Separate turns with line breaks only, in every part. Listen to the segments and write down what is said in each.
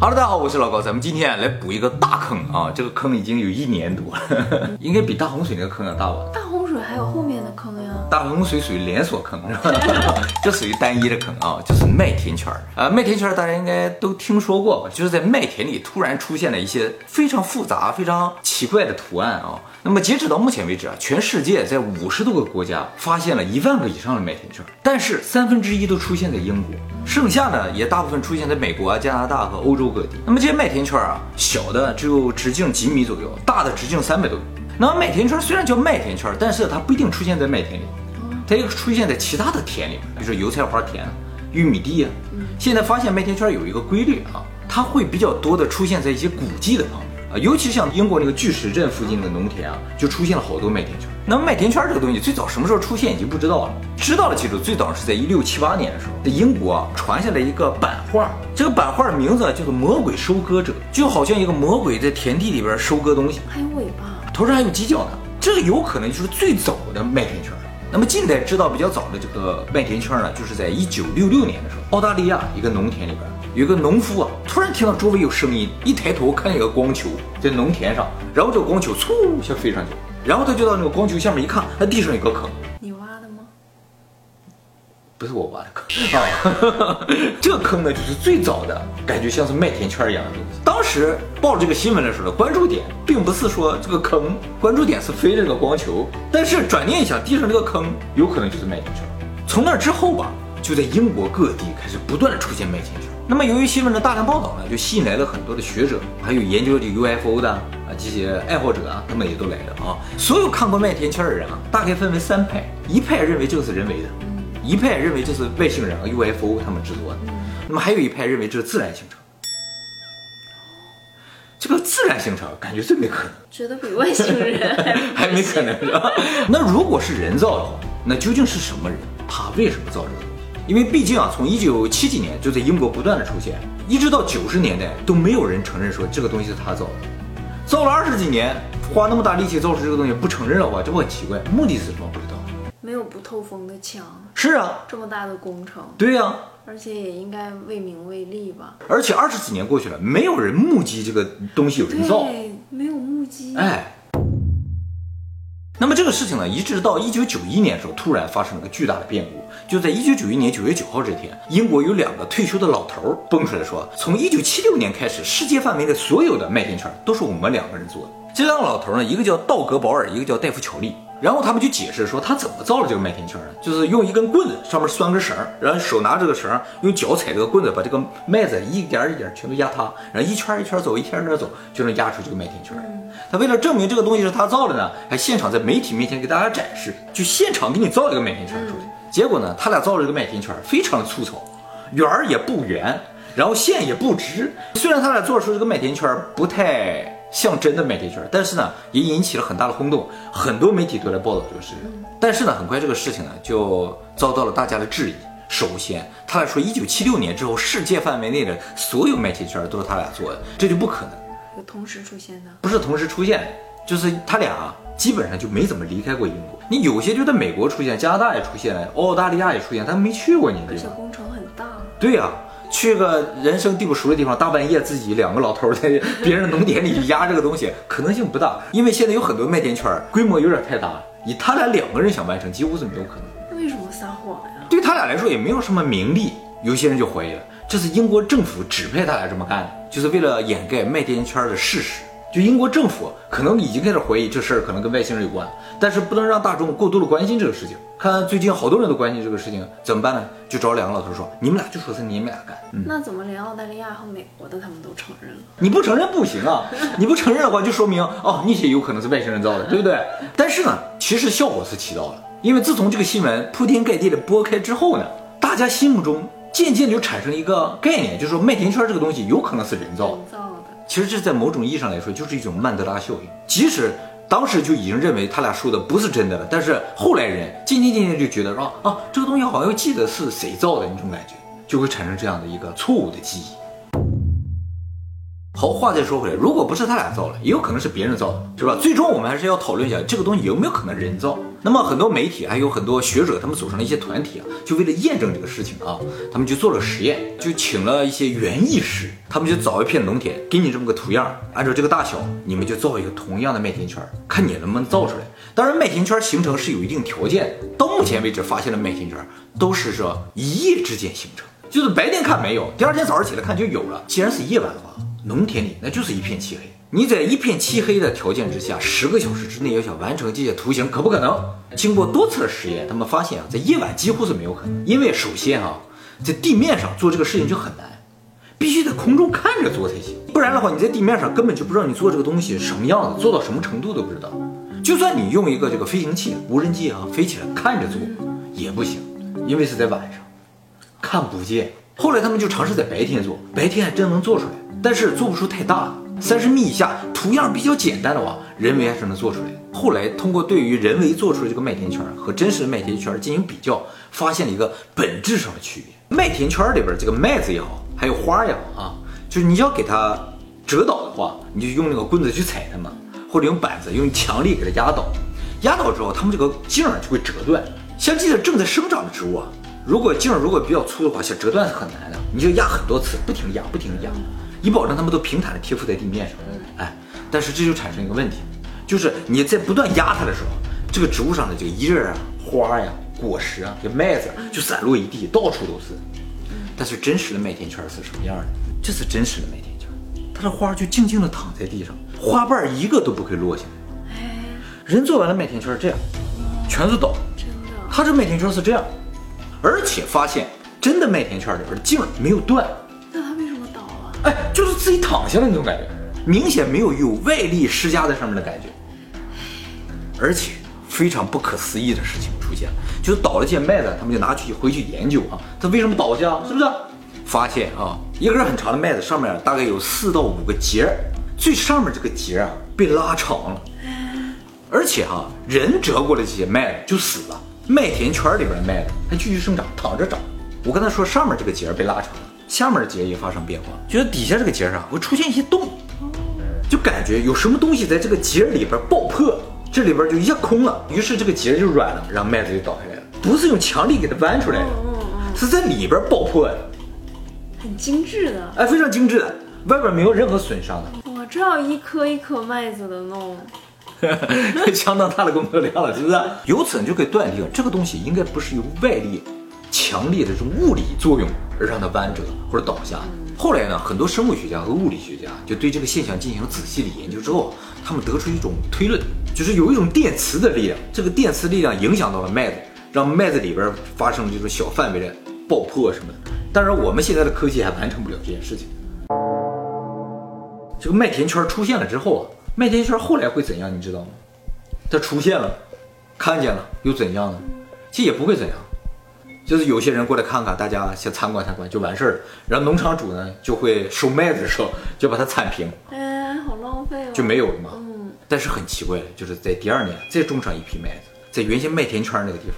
哈喽大家好，我是老高，咱们今天来补一个大坑啊！这个坑已经有一年多了，应该比大洪水那个坑要大吧？
大还有后面的坑呀？
大洪水属于连锁坑，是吧？这属于单一的坑啊，就是麦田圈儿啊。麦田圈儿大家应该都听说过吧？就是在麦田里突然出现了一些非常复杂、非常奇怪的图案啊。那么截止到目前为止啊，全世界在五十多个国家发现了一万个以上的麦田圈，但是三分之一都出现在英国。剩下的也大部分出现在美国啊、加拿大和欧洲各地。那么这些麦田圈啊，小的只有直径几米左右，大的直径三百多米。那么麦田圈虽然叫麦田圈，但是它不一定出现在麦田里，它也出现在其他的田里，比如说油菜花田、玉米地啊。现在发现麦田圈有一个规律啊，它会比较多的出现在一些古迹的旁边。啊，尤其像英国那个巨石阵附近的农田啊，就出现了好多麦田圈。那么麦田圈这个东西最早什么时候出现已经不知道了，知道了记住最早是在一六七八年的时候，在英国啊传下来一个版画，这个版画的名字叫做《魔鬼收割者》，就好像一个魔鬼在田地里边收割东西，
还有尾巴，
头上还有犄角呢。这个有可能就是最早的麦田圈。那么近代知道比较早的这个麦田圈呢，就是在一九六六年的时候，澳大利亚一个农田里边。有个农夫啊，突然听到周围有声音，一抬头看见一个光球在农田上，然后这个光球嗖一下飞上去，然后他就到那个光球下面一看，那地上有个坑。不是我挖的坑啊，这个坑呢就是最早的感觉像是麦田圈一样的东西。当时报这个新闻的时候，关注点并不是说这个坑，关注点是飞这个光球。但是转念一想，地上这个坑有可能就是麦田圈。从那之后吧，就在英国各地开始不断的出现麦田圈。那么，由于新闻的大量报道呢，就吸引来了很多的学者，还有研究这个 UFO 的啊这些爱好者啊，他们也都来了啊。所有看过麦田圈的人啊，大概分为三派：一派认为这个是人为的，一派认为这是外星人啊 UFO 他们制作的，那么还有一派认为这是自然形成。这个自然形成感觉最没可能，
觉得比外星人
还 没可能是吧？那如果是人造的话，那究竟是什么人？他为什么造这个？因为毕竟啊，从一九七几年就在英国不断的出现，一直到九十年代都没有人承认说这个东西是他造的，造了二十几年，花那么大力气造出这个东西不承认的话，这不很奇怪？目的是什么？不知道。
没有不透风的墙。
是啊，
这么大的工程。
对呀。
而且也应该为名为利吧。
而且二十几年过去了，没有人目击这个东西有人造。
对，没有目击。
哎。那么这个事情呢，一直到一九九一年的时候，突然发生了个巨大的变故。就在一九九一年九月九号这天，英国有两个退休的老头蹦出来说，从一九七六年开始，世界范围的所有的麦田圈都是我们两个人做的。这两个老头呢，一个叫道格保尔，一个叫戴夫乔利。然后他们就解释说，他怎么造了这个麦田圈呢？就是用一根棍子，上面拴根绳，然后手拿这个绳，用脚踩这个棍子，把这个麦子一点一点全都压塌，然后一圈一圈走，一圈一圈走，就能压出这个麦田圈。他为了证明这个东西是他造的呢，还现场在媒体面前给大家展示，就现场给你造了一个麦田圈出来。结果呢，他俩造了这个麦田圈，非常的粗糙，圆儿也不圆，然后线也不直。虽然他俩做出这个麦田圈不太。像真的麦田圈，但是呢，也引起了很大的轰动，很多媒体都来报道这个事情。但是呢，很快这个事情呢就遭到了大家的质疑。首先，他来说一九七六年之后，世界范围内的所有麦田圈都是他俩做的，这就不可能。
有同时出现的？
不是同时出现，就是他俩基本上就没怎么离开过英国。你有些就在美国出现，加拿大也出现，澳大利亚也出现，他没去过你
这个。而且工程很大。
对呀。去个人生地不熟的地方，大半夜自己两个老头在 别人的农田里去压这个东西，可能性不大，因为现在有很多麦田圈，规模有点太大，以他俩两个人想完成，几乎是没有可能。
那为什么撒谎呀？
对他俩来说也没有什么名利，有些人就怀疑了，这是英国政府指派他俩这么干的，就是为了掩盖麦田圈的事实。就英国政府可能已经开始怀疑这事儿可能跟外星人有关，但是不能让大众过多的关心这个事情。看最近好多人都关心这个事情，怎么办呢？就找两个老头说：“你们俩就说是你们俩干。”
那怎么连澳大利亚和美国的他们都承认了？
你不承认不行啊！你不承认的话，就说明哦，那些有可能是外星人造的，对不对？但是呢，其实效果是起到了，因为自从这个新闻铺天盖地的播开之后呢，大家心目中渐渐就产生一个概念，就是说麦田圈这个东西有可能是人造的。其实这在某种意义上来说，就是一种曼德拉效应。即使当时就已经认为他俩说的不是真的了，但是后来人渐渐渐渐就觉得说啊，这个东西好像又记得是谁造的那种感觉，就会产生这样的一个错误的记忆。好，话再说回来，如果不是他俩造的，也有可能是别人造的，是吧？最终我们还是要讨论一下这个东西有没有可能人造。那么很多媒体还有很多学者，他们组成了一些团体啊，就为了验证这个事情啊，他们就做了实验，就请了一些园艺师，他们就找一片农田，给你这么个图样，按照这个大小，你们就造一个同样的麦田圈，看你能不能造出来。当然，麦田圈形成是有一定条件，到目前为止发现的麦田圈都是说一夜之间形成，就是白天看没有，第二天早上起来看就有了。既然是夜晚的话，农田里那就是一片漆黑。你在一片漆黑的条件之下，十个小时之内要想完成这些图形，可不可能？经过多次的实验，他们发现啊，在夜晚几乎是没有可能。因为首先啊，在地面上做这个事情就很难，必须在空中看着做才行。不然的话，你在地面上根本就不知道你做这个东西什么样子，做到什么程度都不知道。就算你用一个这个飞行器、无人机啊飞起来看着做，也不行，因为是在晚上，看不见。后来他们就尝试在白天做，白天还真能做出来，但是做不出太大。三十米以下，图样比较简单的话，人为还是能做出来。后来通过对于人为做出的这个麦田圈和真实的麦田圈进行比较，发现了一个本质上的区别。麦田圈里边这个麦子也好，还有花也好啊，就是你要给它折倒的话，你就用那个棍子去踩它嘛，或者用板子用强力给它压倒。压倒之后，它们这个茎儿就会折断。像这些正在生长的植物啊，如果茎儿如果比较粗的话，想折断是很难的，你就压很多次，不停压，不停压。以保证它们都平坦的贴附在地面上，哎，但是这就产生一个问题，就是你在不断压它的时候，这个植物上的这个叶儿啊、花呀、果实啊、这麦子就散落一地，到处都是。但是真实的麦田圈是什么样的？这是真实的麦田圈，它的花就静静的躺在地上，花瓣一个都不会落下来。哎，人做完了麦田圈这样，全是倒。它这麦田圈是这样，而且发现真的麦田圈里边的茎没有断。自己躺下了那种感觉，明显没有有外力施加在上面的感觉，而且非常不可思议的事情出现了，就是倒了件麦子，他们就拿去回去研究啊，它为什么倒下？是不是？发现啊，一根很长的麦子上面大概有四到五个节，最上面这个节啊被拉长了，而且哈，人折过的这些麦子就死了，麦田圈里边的麦子还继续生长，躺着长。我跟他说，上面这个节被拉长了。下面的节也发生变化，就是底下这个节上会出现一些洞，就感觉有什么东西在这个节里边爆破，这里边就一下空了，于是这个节就软了，然后麦子就倒下来了。不是用强力给它弯出来的，是在里边爆破的，
很精致的，
哎，非常精致的，外边没有任何损伤的。
哇，这要一颗一颗麦子的弄，
相当大的工作量了，是不是？由此你就可以断定，这个东西应该不是由外力。强力的这种物理作用而让它弯折或者倒下。后来呢，很多生物学家和物理学家就对这个现象进行了仔细的研究之后，他们得出一种推论，就是有一种电磁的力量，这个电磁力量影响到了麦子，让麦子里边发生了这种小范围的爆破什么的。当然，我们现在的科技还完成不了这件事情。这个麦田圈出现了之后啊，麦田圈后来会怎样？你知道吗？它出现了，看见了又怎样呢？其实也不会怎样。就是有些人过来看看，大家先参观参观就完事儿了。然后农场主呢就会收麦子的时候就把它铲平，
哎，好浪费哦，
就没有了嘛。嗯。但是很奇怪，就是在第二年再种上一批麦子，在原先麦田圈那个地方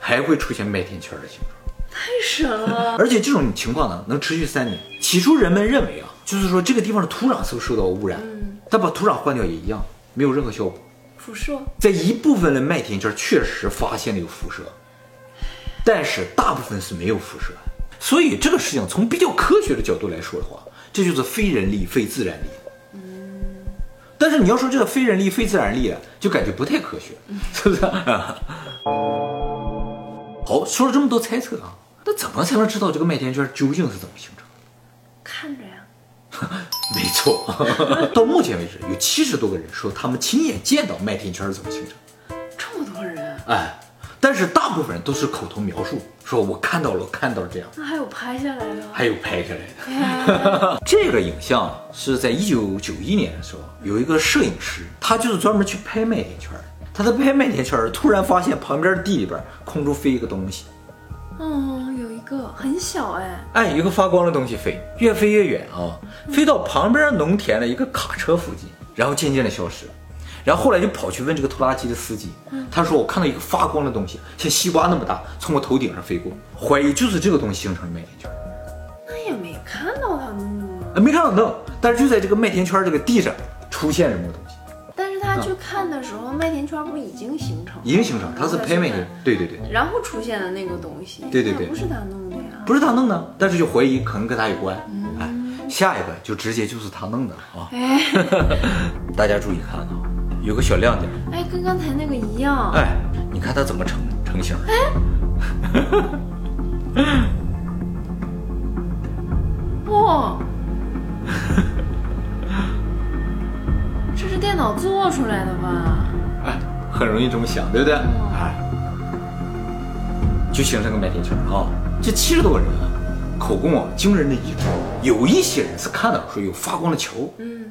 还会出现麦田圈的形状，
太神了。
而且这种情况呢能持续三年。起初人们认为啊，就是说这个地方的土壤是不是受到污染？嗯。但把土壤换掉也一样，没有任何效果。
辐射。
在一部分的麦田圈确实发现了有辐射。但是大部分是没有辐射，所以这个事情从比较科学的角度来说的话，这就是非人力、非自然力。嗯。但是你要说这个非人力、非自然力啊，就感觉不太科学，是不是？好，说了这么多猜测啊，那怎么才能知道这个麦田圈究竟是怎么形成的？
看着呀。
没错。到目前为止，有七十多个人说他们亲眼见到麦田圈是怎么形成。
这么多人？
哎。但是大部分人都是口头描述，说我看到了，看到了这样。
那还有拍下来的？
还有拍下来的。这个影像是在一九九一年的时候，有一个摄影师，他就是专门去拍麦田圈。他在拍麦田圈，突然发现旁边地里边空中飞一个东西。
哦，有一个很小哎。
哎，一个发光的东西飞，越飞越远啊，飞到旁边农田的一个卡车附近，然后渐渐的消失。然后后来就跑去问这个拖拉机的司机，他说我看到一个发光的东西，像西瓜那么大，从我头顶上飞过，怀疑就是这个东西形成的麦田圈。
那也没看到他弄
啊，没看到弄，但是就在这个麦田圈这个地上出现什么东西，
但是他去看的时候，麦田圈不已经形成了？
已经形成，它是拍麦田，对对对，
然后出现的那个东西，
对对对
不是他弄的呀。
不是他弄的，但是就怀疑可能跟他有关。哎，下一个就直接就是他弄的啊！
哎
大家注意看啊，有个小亮点，
哎，跟刚才那个一样。
哎，你看它怎么成成型？
哎 哇，这是电脑做出来的吧？
哎，很容易这么想，对不对？哎，就形成个麦田圈啊！这七十多个人啊，口供啊惊人的一致，有一些人是看到说有发光的球，
嗯，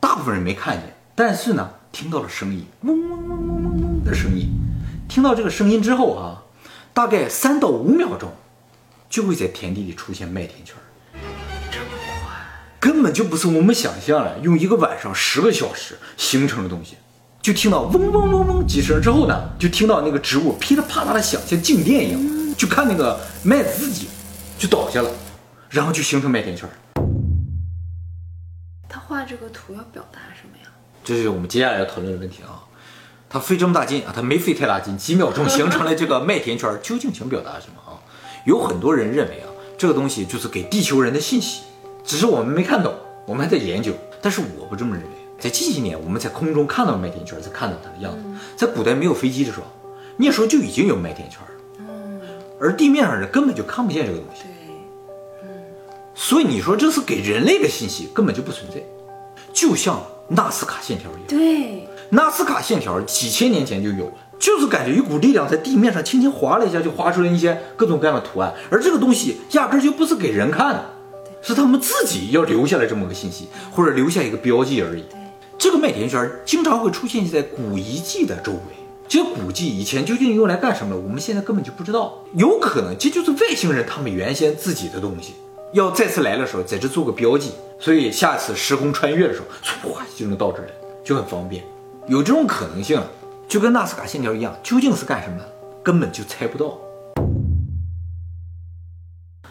大部分人没看见，但是呢，听到了声音，嗡嗡嗡嗡嗡嗡的声音。听到这个声音之后啊，大概三到五秒钟，就会在田地里出现麦田圈。这么快根本就不是我们想象的，用一个晚上十个小时形成的东西。就听到嗡嗡嗡嗡几声之后呢，就听到那个植物噼里啪啦的响，像静电一样。就看那个麦子自己就倒下了，然后就形成麦田圈。
他画这个图要表达什么呀？
这是我们接下来要讨论的问题啊。他费这么大劲啊，他没费太大劲，几秒钟 形成了这个麦田圈，究竟想表达什么啊？有很多人认为啊，这个东西就是给地球人的信息，只是我们没看懂，我们还在研究。但是我不这么认为，在近几年我们在空中看到麦田圈，才看到它的样子。在古代没有飞机的时候，那时候就已经有麦田圈了，而地面上人根本就看不见这个东西。
对，
所以你说这是给人类的信息，根本就不存在，就像纳斯卡线条一样。
对，
纳斯卡线条几千年前就有了，就是感觉一股力量在地面上轻轻划了一下，就划出了一些各种各样的图案，而这个东西压根儿就不是给人看的，是他们自己要留下来这么个信息，或者留下一个标记而已。这个麦田圈经常会出现在古遗迹的周围，这古迹以前究竟用来干什么的，我们现在根本就不知道。有可能这就是外星人他们原先自己的东西，要再次来的时候在这做个标记，所以下次时空穿越的时候，唰就能到这儿来，就很方便。有这种可能性，就跟纳斯卡线条一样，究竟是干什么，根本就猜不到。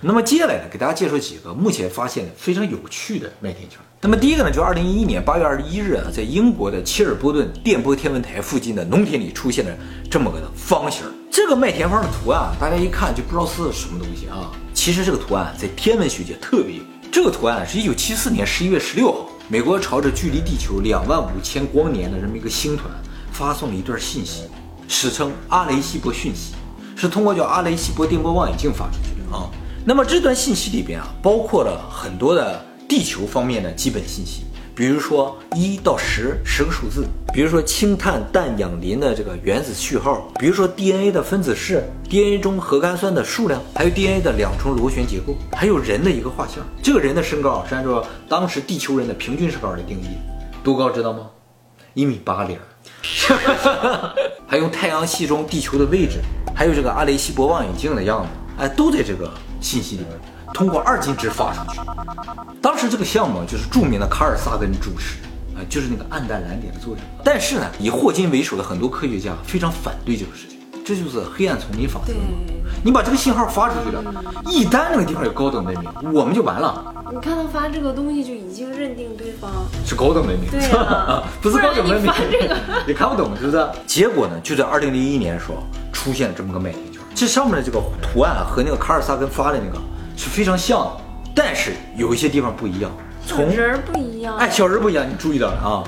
那么接下来呢，给大家介绍几个目前发现的非常有趣的麦田圈。那么第一个呢，就是二零一一年八月二十一日啊，在英国的切尔波顿电波天文台附近的农田里出现了这么个方形。这个麦田方的图案，大家一看就不知道是什么东西啊。其实这个图案在天文学界特别有名。这个图案是一九七四年十一月十六号，美国朝着距离地球两万五千光年的这么一个星团发送了一段信息，史称阿雷西博讯息，是通过叫阿雷西博电波望远镜发出去的啊。那么这段信息里边啊，包括了很多的地球方面的基本信息，比如说一到十十个数字，比如说氢碳氮氧磷的这个原子序号，比如说 DNA 的分子式，DNA 中核苷酸的数量，还有 DNA 的两重螺旋结构，还有人的一个画像。这个人的身高是按照当时地球人的平均身高来定义，多高知道吗？一米八零。还有太阳系中地球的位置，还有这个阿雷西博望远镜的样子，哎，都在这个信息里面通过二进制发出去。当时这个项目就是著名的卡尔萨根主持，啊，就是那个暗淡蓝点的作者。但是呢，以霍金为首的很多科学家非常反对这个事情，这就是黑暗丛林法则
嘛。
你把这个信号发出去了，一旦那个地方有高等文明，我们就完了，
你看他发这个东西就已经认定对方
是高等文明，
对啊
不是高等文明
不然你发这个，
你看不懂是不是？结果呢，就在二零零一年的时候出现了这么个麦田圈，这上面的这个图案啊和那个卡尔萨根发的那个是非常像的，但是有一些地方不一样。从
人儿不一样。
哎，小人不一样，你注意到了啊？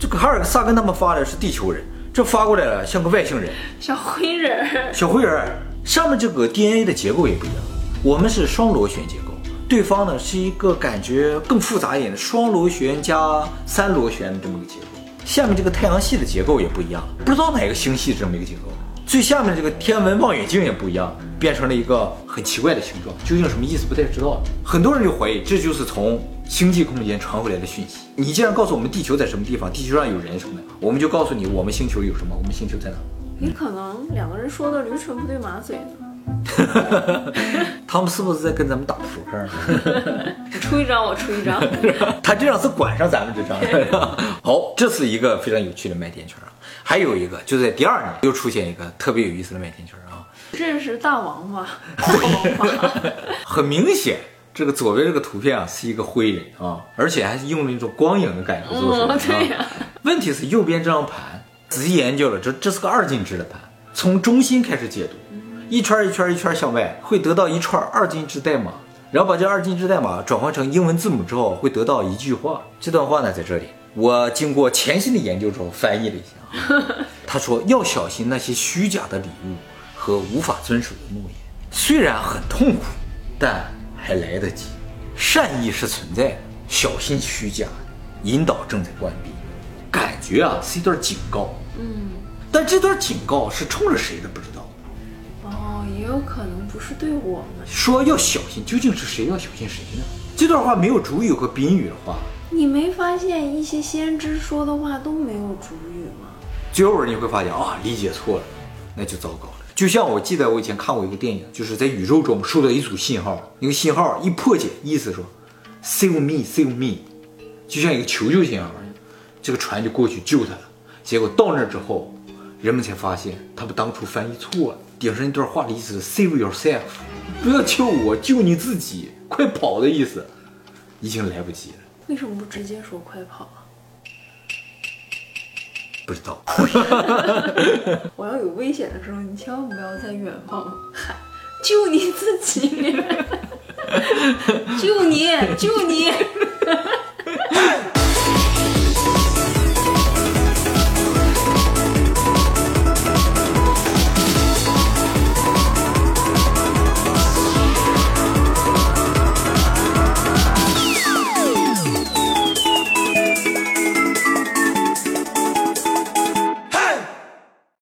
这个哈尔萨根他们发的是地球人，这发过来了像个外星人，
小灰人儿，
小灰人儿上面这个 DNA 的结构也不一样，我们是双螺旋结构，对方呢是一个感觉更复杂一点的双螺旋加三螺旋的这么一个结构。下面这个太阳系的结构也不一样，不知道哪个星系这么一个结构。最下面这个天文望远镜也不一样，变成了一个很奇怪的形状，究竟什么意思不太知道。很多人就怀疑这就是从星际空间传回来的讯息。你既然告诉我们地球在什么地方，地球上有人什么的，我们就告诉你我们星球有什么，我们星球在哪。
也可能两个人说的驴唇不对马嘴呢。
他们是不是在跟咱们打扑克呢？
你出一张，我出一张。
他这样是管上咱们这张。好，这是一个非常有趣的麦田圈啊。还有一个，就在第二年又出现一个特别有意思的麦田圈啊。
认识大王吗，大王八。
很明显，这个左边这个图片啊是一个灰人啊，而且还是用了一种光影的感觉做出来的、
哦对呀
啊。问题是右边这张盘，仔细研究了，这这是个二进制的盘，从中心开始解读，一圈一圈一圈向外，会得到一串二进制代码，然后把这二进制代码转换成英文字母之后，会得到一句话。这段话呢在这里，我经过潜心的研究之后翻译了一下啊。他说要小心那些虚假的礼物和无法遵守的诺言，虽然很痛苦，但还来得及。善意是存在的，小心虚假，引导正在关闭。感觉啊是一段警告，
嗯，
但这段警告是冲着谁的不知道。
哦，也有可能不是对我们。
说要小心，究竟是谁要小心谁呢？这段话没有主语和宾语的话，
你没发现一些先知说的话都没有主语吗？
最后你会发现啊，理解错了，那就糟糕了。就像我记得我以前看过一个电影，就是在宇宙中收到一组信号，那个信号一破解，意思说 save me save me，就像一个求救信号，这个船就过去救他了。结果到那之后，人们才发现他们当初翻译错了，顶上那段话的意思是 save yourself，不要救我，救你自己，快跑的意思，已经来不及了。
为什么不直接说快跑啊？
不知道，
我要有危险的时候，你千万不要在远方喊救你自己，救你，救你。